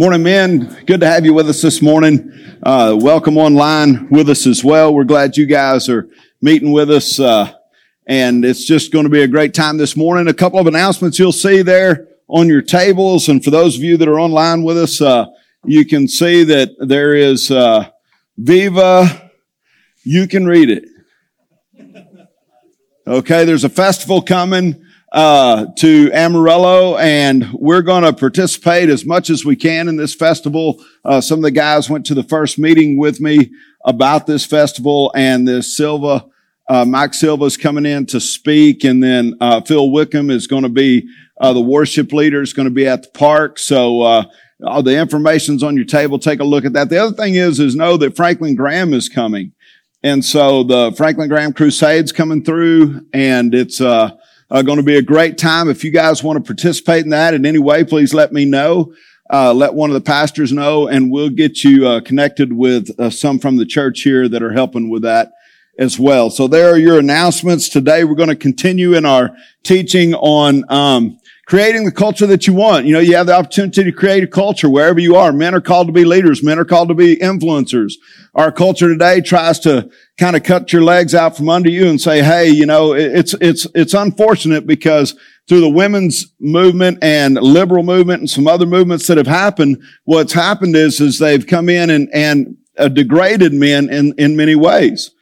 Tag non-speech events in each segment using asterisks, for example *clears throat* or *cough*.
Morning, men. Good to have you with us this morning. Uh, welcome online with us as well. We're glad you guys are meeting with us. Uh, and it's just going to be a great time this morning. A couple of announcements you'll see there on your tables. And for those of you that are online with us, uh, you can see that there is uh, Viva. You can read it. Okay, there's a festival coming uh, to Amarillo, and we're going to participate as much as we can in this festival. Uh, some of the guys went to the first meeting with me about this festival, and this Silva, uh, Mike Silva is coming in to speak, and then uh, Phil Wickham is going to be uh, the worship leader. is going to be at the park, so. Uh, all the information's on your table. Take a look at that. The other thing is, is know that Franklin Graham is coming. And so the Franklin Graham Crusade's coming through and it's, uh, uh, going to be a great time. If you guys want to participate in that in any way, please let me know. Uh, let one of the pastors know, and we'll get you uh, connected with uh, some from the church here that are helping with that as well. So there are your announcements today. We're going to continue in our teaching on um, creating the culture that you want. You know, you have the opportunity to create a culture wherever you are. Men are called to be leaders. Men are called to be influencers. Our culture today tries to kind of cut your legs out from under you and say, Hey, you know, it's, it's, it's unfortunate because through the women's movement and liberal movement and some other movements that have happened, what's happened is, is they've come in and, and uh, degraded men in, in many ways.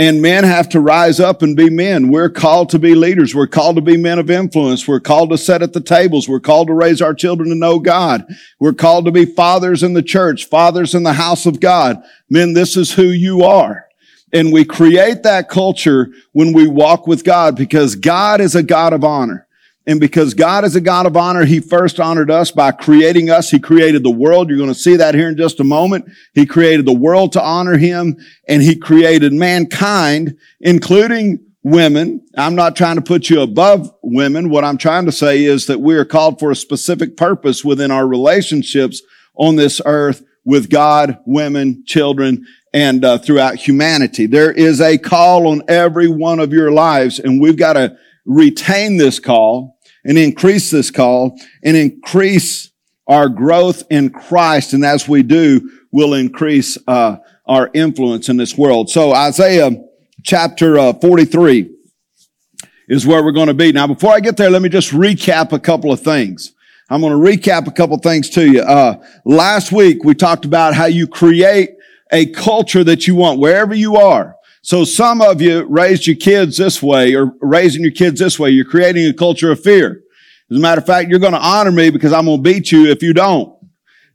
And men have to rise up and be men. We're called to be leaders. We're called to be men of influence. We're called to sit at the tables. We're called to raise our children to know God. We're called to be fathers in the church, fathers in the house of God. Men, this is who you are. And we create that culture when we walk with God because God is a God of honor. And because God is a God of honor, He first honored us by creating us. He created the world. You're going to see that here in just a moment. He created the world to honor Him and He created mankind, including women. I'm not trying to put you above women. What I'm trying to say is that we are called for a specific purpose within our relationships on this earth with God, women, children, and uh, throughout humanity. There is a call on every one of your lives and we've got to retain this call and increase this call and increase our growth in Christ. And as we do, we'll increase uh, our influence in this world. So Isaiah chapter uh, 43 is where we're going to be. Now, before I get there, let me just recap a couple of things. I'm going to recap a couple of things to you. Uh, last week we talked about how you create a culture that you want wherever you are. So some of you raised your kids this way or raising your kids this way. You're creating a culture of fear. As a matter of fact, you're going to honor me because I'm going to beat you if you don't.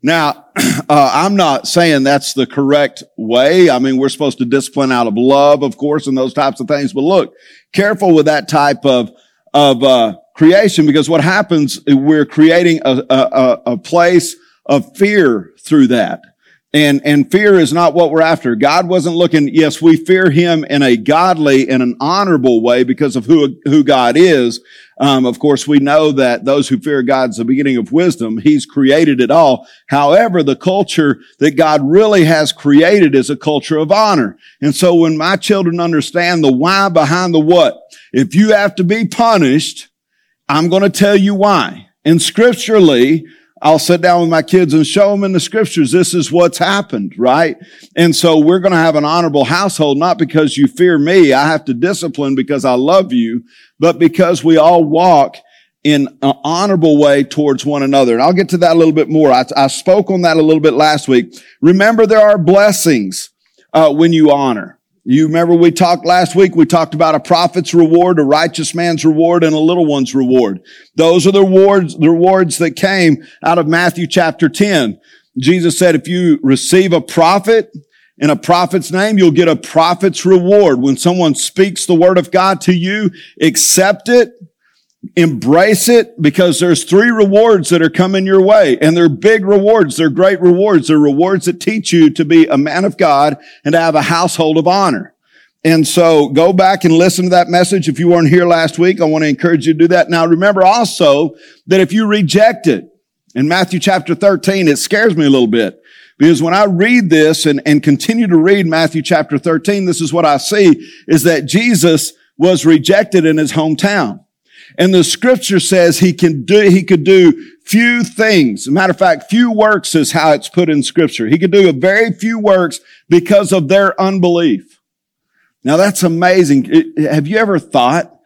Now, *clears throat* uh, I'm not saying that's the correct way. I mean, we're supposed to discipline out of love, of course, and those types of things. But look, careful with that type of, of, uh, creation because what happens, we're creating a, a, a place of fear through that. And, and fear is not what we're after. God wasn't looking, yes, we fear him in a godly and an honorable way because of who, who God is. Um, of course, we know that those who fear God is the beginning of wisdom. He's created it all. However, the culture that God really has created is a culture of honor. And so when my children understand the why behind the what, if you have to be punished, I'm going to tell you why. And scripturally, I'll sit down with my kids and show them in the scriptures, this is what's happened, right? And so we're going to have an honorable household, not because you fear me. I have to discipline because I love you, but because we all walk in an honorable way towards one another. And I'll get to that a little bit more. I, I spoke on that a little bit last week. Remember, there are blessings uh, when you honor. You remember we talked last week, we talked about a prophet's reward, a righteous man's reward, and a little one's reward. Those are the rewards, the rewards that came out of Matthew chapter 10. Jesus said, if you receive a prophet in a prophet's name, you'll get a prophet's reward. When someone speaks the word of God to you, accept it Embrace it because there's three rewards that are coming your way and they're big rewards. They're great rewards. They're rewards that teach you to be a man of God and to have a household of honor. And so go back and listen to that message. If you weren't here last week, I want to encourage you to do that. Now remember also that if you reject it in Matthew chapter 13, it scares me a little bit because when I read this and, and continue to read Matthew chapter 13, this is what I see is that Jesus was rejected in his hometown. And the scripture says he can do, he could do few things. Matter of fact, few works is how it's put in scripture. He could do a very few works because of their unbelief. Now that's amazing. Have you ever thought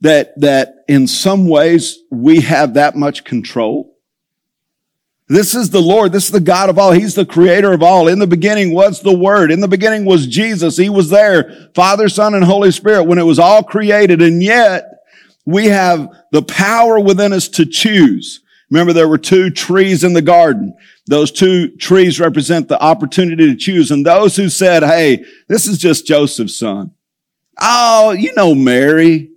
that, that in some ways we have that much control? This is the Lord. This is the God of all. He's the creator of all. In the beginning was the Word. In the beginning was Jesus. He was there. Father, Son, and Holy Spirit when it was all created. And yet we have the power within us to choose. Remember, there were two trees in the garden. Those two trees represent the opportunity to choose. And those who said, Hey, this is just Joseph's son. Oh, you know, Mary.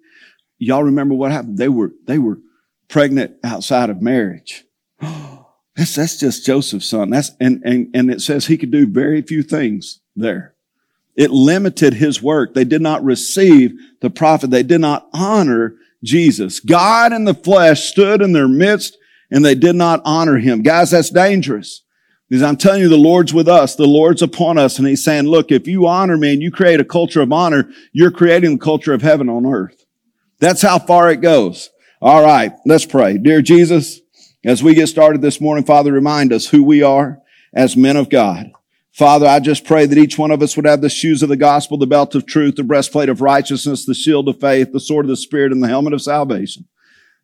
Y'all remember what happened? They were, they were pregnant outside of marriage. *gasps* that's, that's just Joseph's son. That's, and, and, and it says he could do very few things there. It limited his work. They did not receive the prophet. They did not honor Jesus. God in the flesh stood in their midst and they did not honor him. Guys, that's dangerous. Because I'm telling you, the Lord's with us. The Lord's upon us. And he's saying, look, if you honor me and you create a culture of honor, you're creating the culture of heaven on earth. That's how far it goes. All right. Let's pray. Dear Jesus, as we get started this morning, Father, remind us who we are as men of God. Father, I just pray that each one of us would have the shoes of the gospel, the belt of truth, the breastplate of righteousness, the shield of faith, the sword of the spirit, and the helmet of salvation.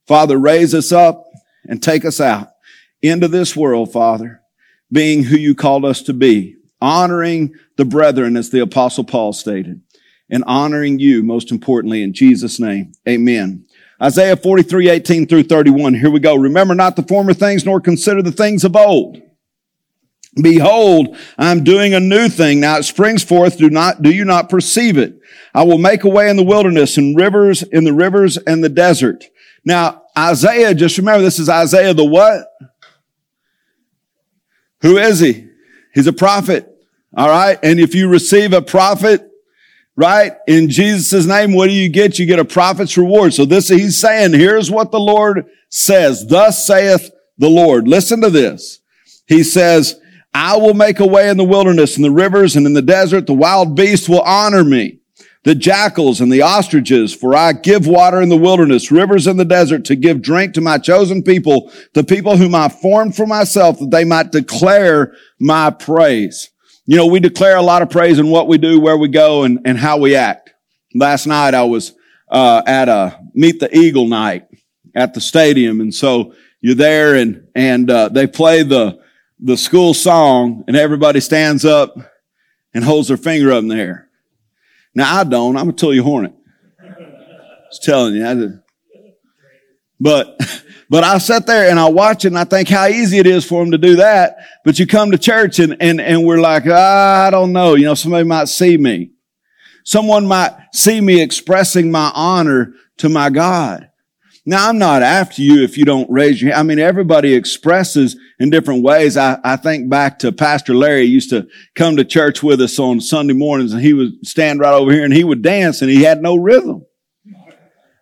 Father, raise us up and take us out into this world, Father, being who you called us to be, honoring the brethren, as the apostle Paul stated, and honoring you most importantly in Jesus' name. Amen. Isaiah 43, 18 through 31. Here we go. Remember not the former things, nor consider the things of old. Behold, I'm doing a new thing. Now it springs forth. Do not, do you not perceive it? I will make a way in the wilderness and rivers in the rivers and the desert. Now, Isaiah, just remember this is Isaiah the what? Who is he? He's a prophet. All right. And if you receive a prophet, right, in Jesus' name, what do you get? You get a prophet's reward. So this, he's saying, here's what the Lord says. Thus saith the Lord. Listen to this. He says, I will make a way in the wilderness and the rivers and in the desert. The wild beasts will honor me. The jackals and the ostriches, for I give water in the wilderness, rivers in the desert to give drink to my chosen people, the people whom I formed for myself, that they might declare my praise. You know, we declare a lot of praise in what we do, where we go, and, and how we act. Last night I was uh, at a Meet the Eagle night at the stadium, and so you're there, and and uh, they play the the school song and everybody stands up and holds their finger up in the air. Now I don't. I'm a Tulia Hornet. Just telling you. I did. But, but I sit there and I watch it and I think how easy it is for them to do that. But you come to church and, and, and we're like, ah, I don't know. You know, somebody might see me. Someone might see me expressing my honor to my God. Now, I'm not after you if you don't raise your hand. I mean, everybody expresses in different ways. I, I think back to Pastor Larry used to come to church with us on Sunday mornings and he would stand right over here and he would dance and he had no rhythm.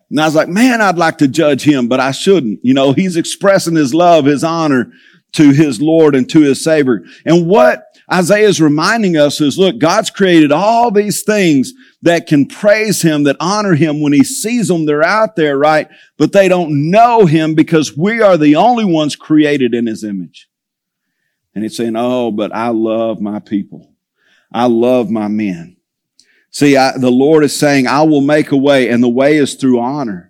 And I was like, man, I'd like to judge him, but I shouldn't. You know, he's expressing his love, his honor to his Lord and to his Savior. And what Isaiah is reminding us is, look, God's created all these things that can praise him, that honor him when he sees them. They're out there, right? But they don't know him because we are the only ones created in his image. And he's saying, Oh, but I love my people. I love my men. See, I, the Lord is saying, I will make a way and the way is through honor.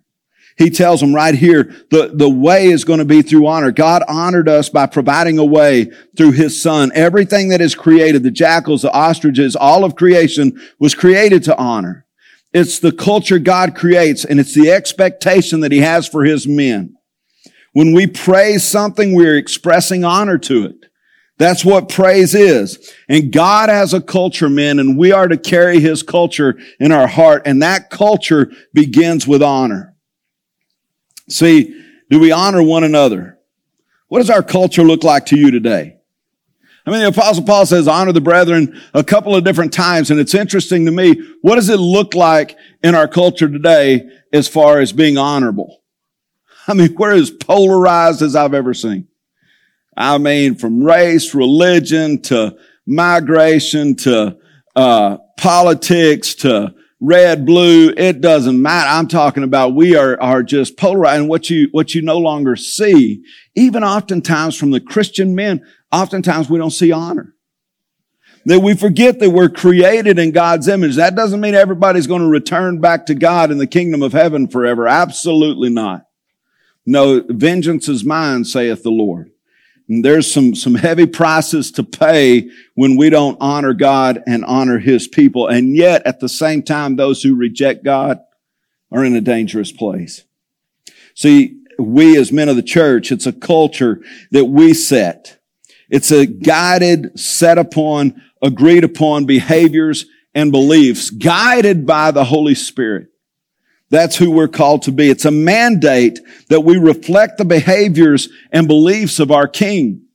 He tells them right here, the, the way is going to be through honor. God honored us by providing a way through his son. Everything that is created, the jackals, the ostriches, all of creation was created to honor. It's the culture God creates and it's the expectation that he has for his men. When we praise something, we're expressing honor to it. That's what praise is. And God has a culture, men, and we are to carry his culture in our heart. And that culture begins with honor. See, do we honor one another? What does our culture look like to you today? I mean, the apostle Paul says honor the brethren a couple of different times. And it's interesting to me. What does it look like in our culture today as far as being honorable? I mean, we're as polarized as I've ever seen. I mean, from race, religion to migration to uh, politics to red, blue, it doesn't matter. I'm talking about we are, are just polarized and what you, what you no longer see, even oftentimes from the Christian men, oftentimes we don't see honor. That we forget that we're created in God's image. That doesn't mean everybody's going to return back to God in the kingdom of heaven forever. Absolutely not. No, vengeance is mine, saith the Lord. There's some, some heavy prices to pay when we don't honor God and honor his people. And yet at the same time, those who reject God are in a dangerous place. See, we as men of the church, it's a culture that we set. It's a guided, set upon, agreed upon behaviors and beliefs guided by the Holy Spirit. That's who we're called to be. It's a mandate that we reflect the behaviors and beliefs of our King.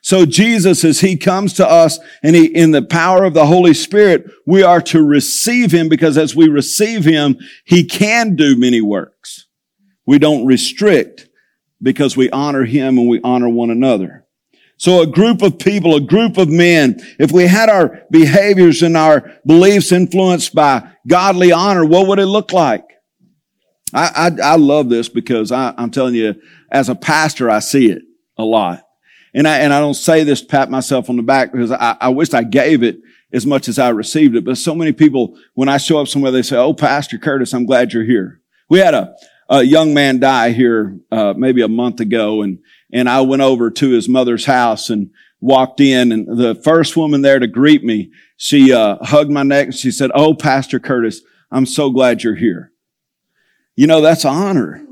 So Jesus, as he comes to us and he, in the power of the Holy Spirit, we are to receive him because as we receive him, he can do many works. We don't restrict because we honor him and we honor one another. So a group of people, a group of men, if we had our behaviors and our beliefs influenced by godly honor, what would it look like? I, I, I love this because I, I'm telling you, as a pastor, I see it a lot. And I, and I don't say this to pat myself on the back because I, I wish I gave it as much as I received it. But so many people, when I show up somewhere, they say, Oh, Pastor Curtis, I'm glad you're here. We had a, a young man die here, uh, maybe a month ago and, and I went over to his mother's house and walked in and the first woman there to greet me, she, uh, hugged my neck and she said, Oh, Pastor Curtis, I'm so glad you're here. You know, that's honor.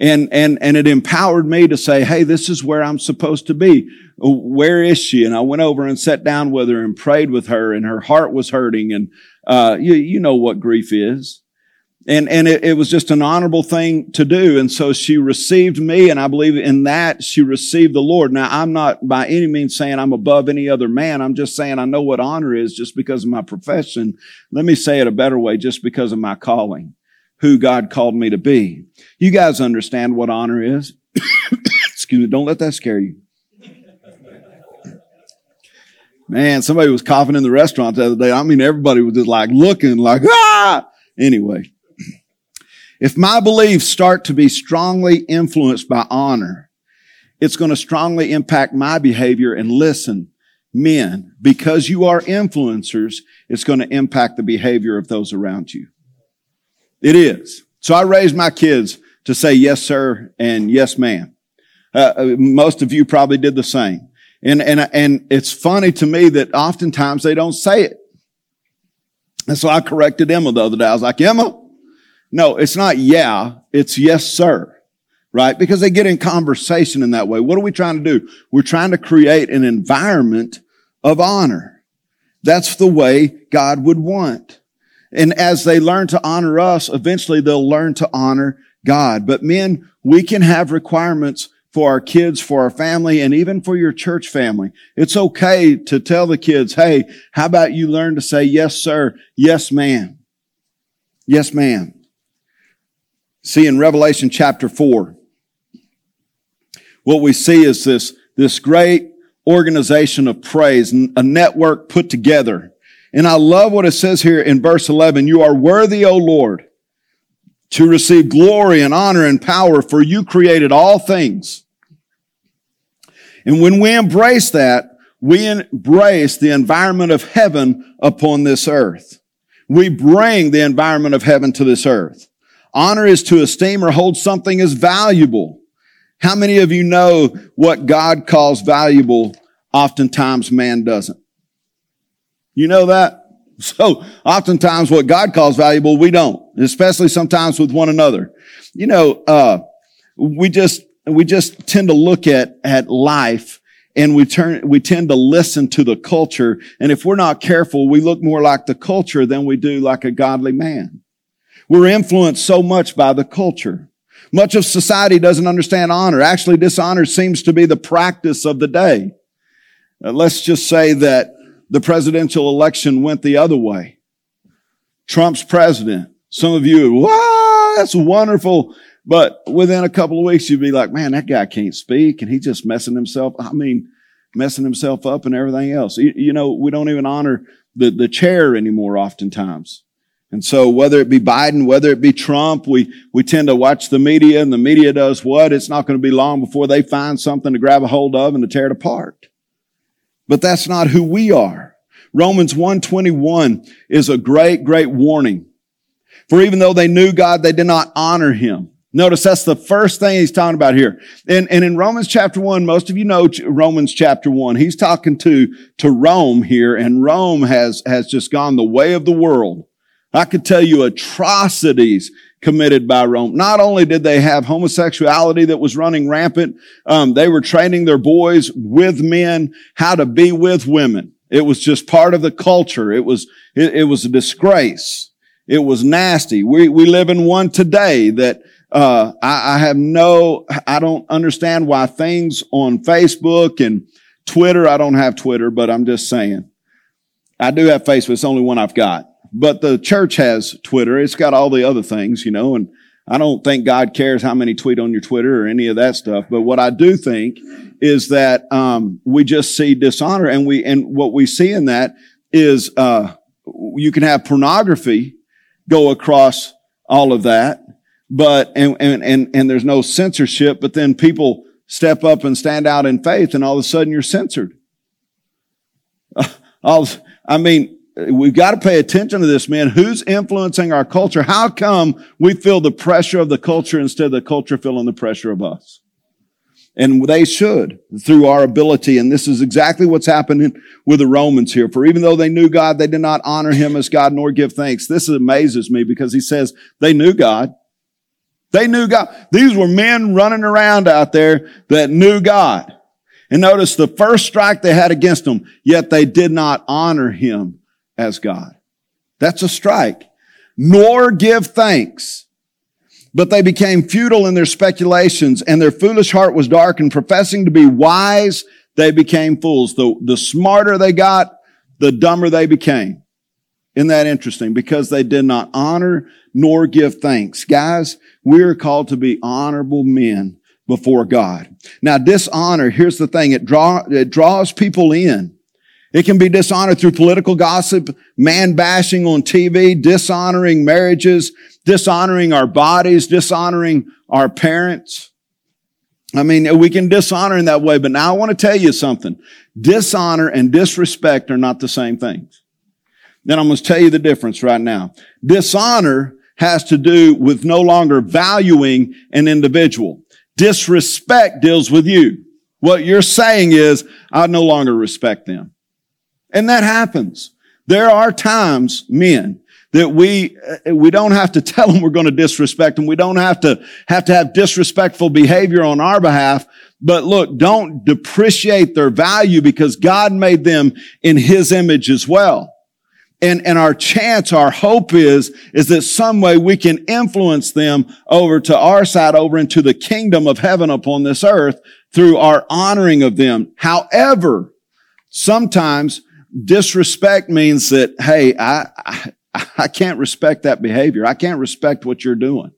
And, and, and it empowered me to say, Hey, this is where I'm supposed to be. Where is she? And I went over and sat down with her and prayed with her and her heart was hurting. And, uh, you, you know what grief is. And, and it, it was just an honorable thing to do. And so she received me. And I believe in that she received the Lord. Now, I'm not by any means saying I'm above any other man. I'm just saying I know what honor is just because of my profession. Let me say it a better way, just because of my calling who God called me to be. You guys understand what honor is. *coughs* Excuse me, don't let that scare you. Man, somebody was coughing in the restaurant the other day. I mean, everybody was just like looking like, ah! Anyway, *clears throat* if my beliefs start to be strongly influenced by honor, it's going to strongly impact my behavior and listen, men, because you are influencers, it's going to impact the behavior of those around you. It is. So I raised my kids to say yes, sir, and yes, ma'am. Uh, uh, most of you probably did the same. And, and, and it's funny to me that oftentimes they don't say it. And so I corrected Emma the other day. I was like, Emma, no, it's not yeah, it's yes, sir. Right? Because they get in conversation in that way. What are we trying to do? We're trying to create an environment of honor. That's the way God would want. And as they learn to honor us, eventually they'll learn to honor God. But men, we can have requirements for our kids, for our family, and even for your church family. It's okay to tell the kids, hey, how about you learn to say yes, sir, yes, ma'am, yes, ma'am. See in Revelation chapter four, what we see is this, this great organization of praise, a network put together and I love what it says here in verse 11. You are worthy, O Lord, to receive glory and honor and power, for you created all things. And when we embrace that, we embrace the environment of heaven upon this earth. We bring the environment of heaven to this earth. Honor is to esteem or hold something as valuable. How many of you know what God calls valuable? Oftentimes man doesn't. You know that? *laughs* So oftentimes what God calls valuable, we don't, especially sometimes with one another. You know, uh, we just, we just tend to look at, at life and we turn, we tend to listen to the culture. And if we're not careful, we look more like the culture than we do like a godly man. We're influenced so much by the culture. Much of society doesn't understand honor. Actually, dishonor seems to be the practice of the day. Uh, let's just say that the presidential election went the other way. Trump's president. Some of you, wow, that's wonderful. But within a couple of weeks, you'd be like, man, that guy can't speak and he's just messing himself. I mean, messing himself up and everything else. You, you know, we don't even honor the, the chair anymore oftentimes. And so whether it be Biden, whether it be Trump, we, we tend to watch the media and the media does what? It's not going to be long before they find something to grab a hold of and to tear it apart. But that's not who we are. Romans 121 is a great, great warning. For even though they knew God, they did not honor him. Notice that's the first thing he's talking about here. And, and in Romans chapter one, most of you know Romans chapter one. He's talking to, to Rome here and Rome has, has just gone the way of the world. I could tell you atrocities committed by Rome. Not only did they have homosexuality that was running rampant, um, they were training their boys with men how to be with women. It was just part of the culture. It was, it, it was a disgrace. It was nasty. We, we live in one today that, uh, I, I have no, I don't understand why things on Facebook and Twitter, I don't have Twitter, but I'm just saying. I do have Facebook. It's the only one I've got but the church has Twitter. It's got all the other things, you know, and I don't think God cares how many tweet on your Twitter or any of that stuff. But what I do think is that um, we just see dishonor, and we and what we see in that is uh, you can have pornography go across all of that, but and and and and there's no censorship. But then people step up and stand out in faith, and all of a sudden you're censored. *laughs* I mean, we've got to pay attention to this, man. Who's influencing our culture? How come we feel the pressure of the culture instead of the culture feeling the pressure of us? And they should through our ability. And this is exactly what's happening with the Romans here. For even though they knew God, they did not honor him as God nor give thanks. This amazes me because he says they knew God. They knew God. These were men running around out there that knew God. And notice the first strike they had against them, yet they did not honor him as God. That's a strike. Nor give thanks. But they became futile in their speculations and their foolish heart was darkened. Professing to be wise, they became fools. The, the smarter they got, the dumber they became. Isn't that interesting? Because they did not honor nor give thanks. Guys, we're called to be honorable men before God. Now, dishonor, here's the thing. It draw, it draws people in. It can be dishonor through political gossip, man bashing on TV, dishonoring marriages, dishonoring our bodies, dishonoring our parents. I mean, we can dishonor in that way, but now I want to tell you something. Dishonor and disrespect are not the same things. Then I'm going to tell you the difference right now. Dishonor has to do with no longer valuing an individual. Disrespect deals with you. What you're saying is, I no longer respect them. And that happens. There are times, men, that we, uh, we don't have to tell them we're going to disrespect them. We don't have to have to have disrespectful behavior on our behalf. But look, don't depreciate their value because God made them in his image as well. And, and our chance, our hope is, is that some way we can influence them over to our side, over into the kingdom of heaven upon this earth through our honoring of them. However, sometimes disrespect means that, hey, I, I, I can't respect that behavior. I can't respect what you're doing.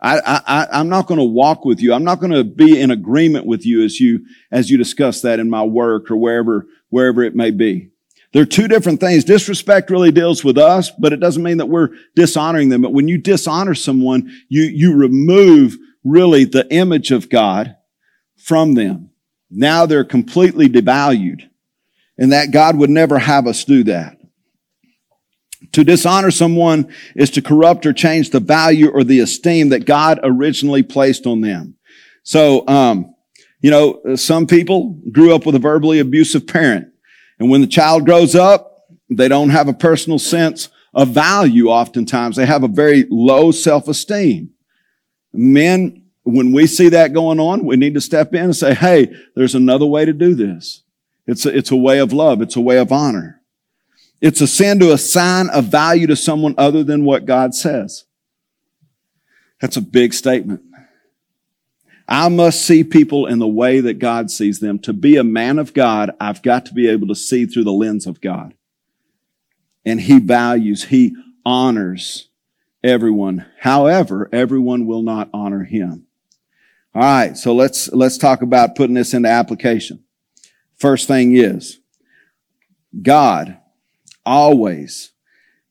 I, I, I'm not going to walk with you. I'm not going to be in agreement with you as you, as you discuss that in my work or wherever, wherever it may be. There are two different things. Disrespect really deals with us, but it doesn't mean that we're dishonoring them. But when you dishonor someone, you, you remove really the image of God from them. Now they're completely devalued and that God would never have us do that. To dishonor someone is to corrupt or change the value or the esteem that God originally placed on them. So, um, you know, some people grew up with a verbally abusive parent. And when the child grows up, they don't have a personal sense of value oftentimes. They have a very low self-esteem. Men, when we see that going on, we need to step in and say, hey, there's another way to do this. It's a, it's a way of love. It's a way of honor. It's a sin to assign a value to someone other than what God says. That's a big statement. I must see people in the way that God sees them. To be a man of God, I've got to be able to see through the lens of God. And he values, he honors everyone. However, everyone will not honor him. All right. So let's, let's talk about putting this into application. First thing is, God always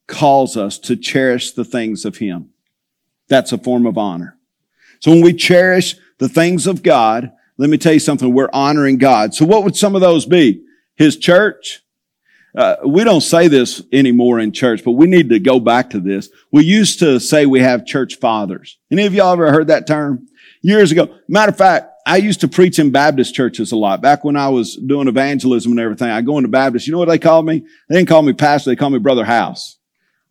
calls us to cherish the things of Him. That's a form of honor. So when we cherish the things of God, let me tell you something, we're honoring God. So what would some of those be? His church? Uh, we don't say this anymore in church, but we need to go back to this. We used to say we have church fathers. Any of y'all ever heard that term? Years ago. Matter of fact, I used to preach in Baptist churches a lot. Back when I was doing evangelism and everything, I go into Baptist. You know what they called me? They didn't call me pastor. They called me Brother House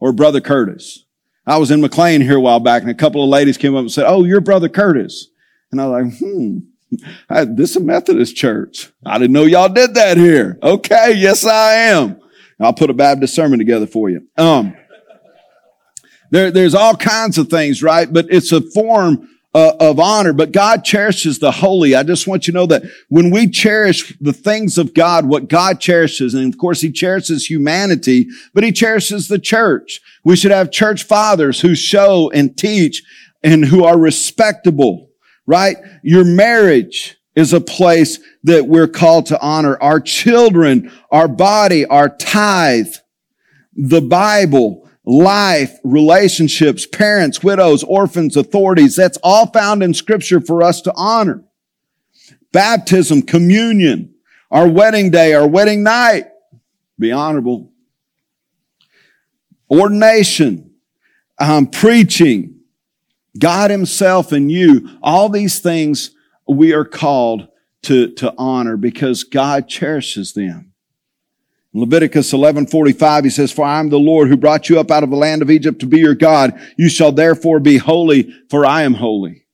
or Brother Curtis. I was in McLean here a while back and a couple of ladies came up and said, Oh, you're Brother Curtis. And I was like, hmm, I, this is a Methodist church. I didn't know y'all did that here. Okay. Yes, I am. I'll put a Baptist sermon together for you. Um, there, there's all kinds of things, right? But it's a form uh, of honor, but God cherishes the holy. I just want you to know that when we cherish the things of God, what God cherishes, and of course he cherishes humanity, but he cherishes the church. We should have church fathers who show and teach and who are respectable, right? Your marriage is a place that we're called to honor. Our children, our body, our tithe, the Bible, life, relationships, parents, widows, orphans, authorities. That's all found in scripture for us to honor. Baptism, communion, our wedding day, our wedding night. Be honorable. Ordination, um, preaching, God himself and you. All these things we are called to, to honor because God cherishes them. Leviticus 11:45 he says for I am the Lord who brought you up out of the land of Egypt to be your God. You shall therefore be holy for I am holy.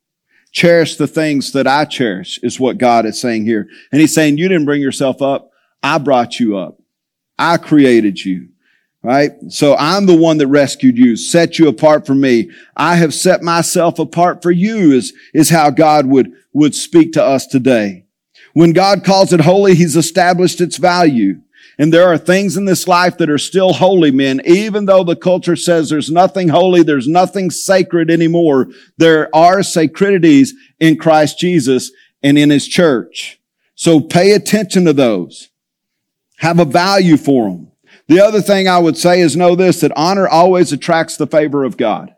Cherish the things that I cherish is what God is saying here. And he's saying you didn't bring yourself up. I brought you up. I created you. Right? So I'm the one that rescued you set you apart from me. I have set myself apart for you is is how God would would speak to us today. When God calls it holy he's established its value and there are things in this life that are still holy, men, even though the culture says there's nothing holy, there's nothing sacred anymore. There are sacredities in Christ Jesus and in his church. So pay attention to those. Have a value for them. The other thing I would say is know this, that honor always attracts the favor of God.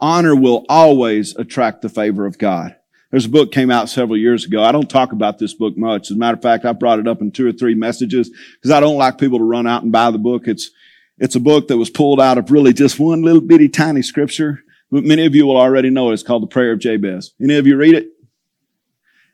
Honor will always attract the favor of God. There's a book came out several years ago. I don't talk about this book much. As a matter of fact, I brought it up in two or three messages because I don't like people to run out and buy the book. It's, it's a book that was pulled out of really just one little bitty tiny scripture. But many of you will already know it. It's called the Prayer of Jabez. Any of you read it?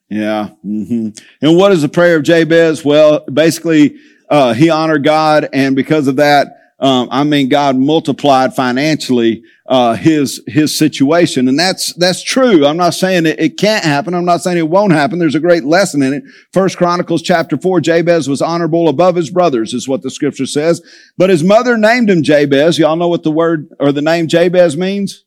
Yeah. Mm-hmm. And what is the Prayer of Jabez? Well, basically, uh, he honored God and because of that, um, I mean, God multiplied financially uh, his his situation, and that's that's true. I'm not saying it, it can't happen. I'm not saying it won't happen. There's a great lesson in it. First Chronicles chapter four: Jabez was honorable above his brothers, is what the scripture says. But his mother named him Jabez. Y'all know what the word or the name Jabez means?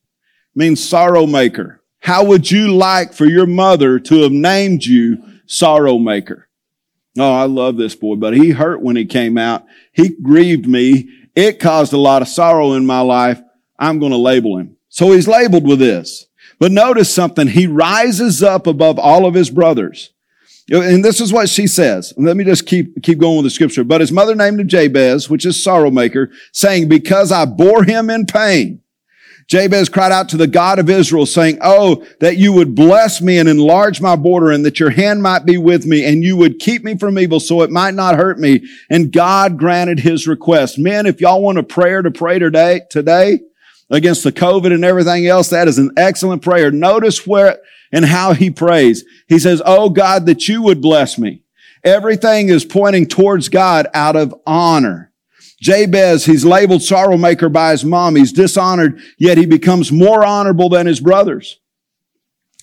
It means sorrow maker. How would you like for your mother to have named you sorrow maker? Oh, I love this boy, but he hurt when he came out. He grieved me it caused a lot of sorrow in my life. I'm going to label him. So he's labeled with this. But notice something. He rises up above all of his brothers. And this is what she says. Let me just keep, keep going with the scripture. But his mother named him Jabez, which is sorrow maker, saying, because I bore him in pain. Jabez cried out to the God of Israel saying, Oh, that you would bless me and enlarge my border and that your hand might be with me and you would keep me from evil so it might not hurt me. And God granted his request. Men, if y'all want a prayer to pray today, today against the COVID and everything else, that is an excellent prayer. Notice where and how he prays. He says, Oh God, that you would bless me. Everything is pointing towards God out of honor. Jabez, he's labeled sorrow maker by his mom. He's dishonored, yet he becomes more honorable than his brothers.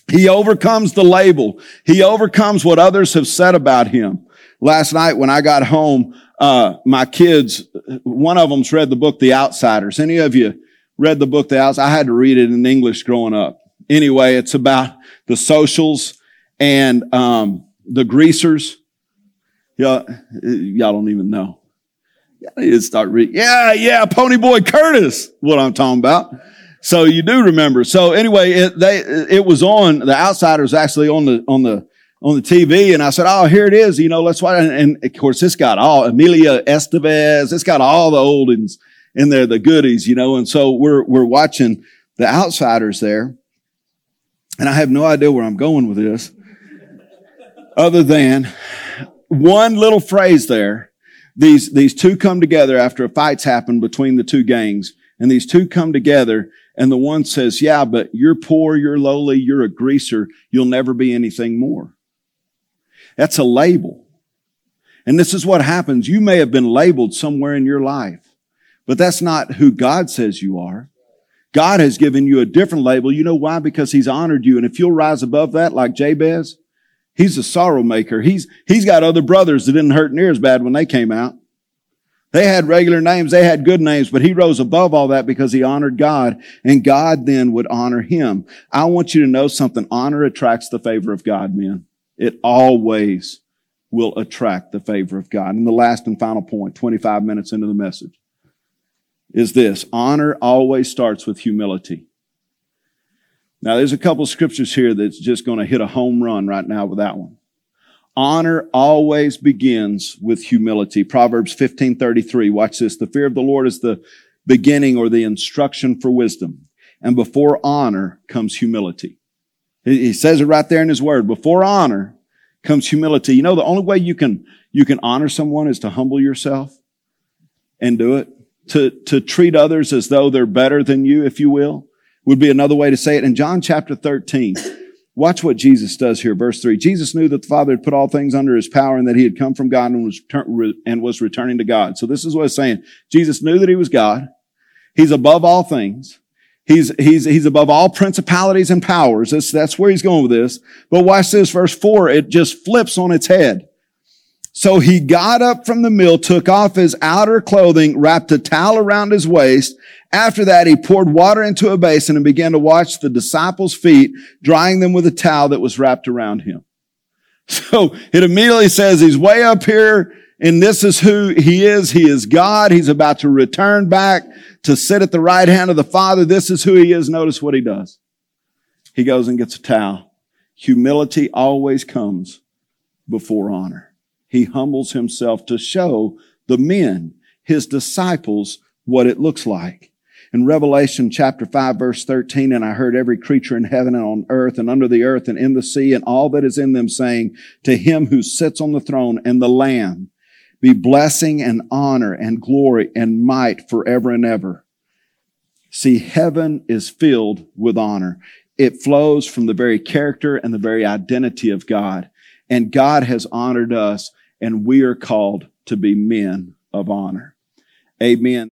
He overcomes the label. He overcomes what others have said about him. Last night when I got home, uh, my kids, one of them's read the book The Outsiders. Any of you read the book The Outsiders? I had to read it in English growing up. Anyway, it's about the socials and um, the greasers. Y'all, y'all don't even know. You start reading. Yeah, yeah, Pony Boy Curtis, what I'm talking about. So you do remember. So anyway, it, they, it was on, the Outsiders actually on the, on the, on the TV and I said, Oh, here it is. You know, let's watch. And, and of course, it's got all Emilio Estevez. It's got all the old in there, the goodies, you know, and so we're, we're watching the outsiders there. And I have no idea where I'm going with this other than one little phrase there. These, these two come together after a fight's happened between the two gangs and these two come together and the one says, yeah, but you're poor, you're lowly, you're a greaser, you'll never be anything more. That's a label. And this is what happens. You may have been labeled somewhere in your life, but that's not who God says you are. God has given you a different label. You know why? Because he's honored you. And if you'll rise above that like Jabez, he's a sorrow maker. He's, he's got other brothers that didn't hurt near as bad when they came out. They had regular names. They had good names, but he rose above all that because he honored God and God then would honor him. I want you to know something. Honor attracts the favor of God, men. It always will attract the favor of God. And the last and final point, 25 minutes into the message, is this. Honor always starts with humility. Now, there's a couple scriptures here that's just going to hit a home run right now with that one. Honor always begins with humility. Proverbs 15:33. Watch this. The fear of the Lord is the beginning or the instruction for wisdom. And before honor comes humility. He says it right there in his word. Before honor comes humility. You know, the only way you can, you can honor someone is to humble yourself and do it. To, to treat others as though they're better than you, if you will, would be another way to say it. In John chapter 13, Watch what Jesus does here. Verse three. Jesus knew that the Father had put all things under his power and that he had come from God and was, and was returning to God. So this is what it's saying. Jesus knew that he was God. He's above all things. He's, he's, he's above all principalities and powers. That's, that's where he's going with this. But watch this, verse four, it just flips on its head. So he got up from the mill, took off his outer clothing, wrapped a towel around his waist. After that, he poured water into a basin and began to wash the disciples' feet, drying them with a towel that was wrapped around him. *laughs* So it immediately says he's way up here and this is who he is. He is God. He's about to return back to sit at the right hand of the Father. This is who he is. Notice what he does. He goes and gets a towel. Humility always comes before honor. He humbles himself to show the men, his disciples, what it looks like in Revelation chapter 5 verse 13, and I heard every creature in heaven and on earth and under the earth and in the sea and all that is in them saying, to him who sits on the throne and the Lamb be blessing and honor and glory and might forever and ever. See, heaven is filled with honor. It flows from the very character and the very identity of God. And God has honored us and we are called to be men of honor. Amen.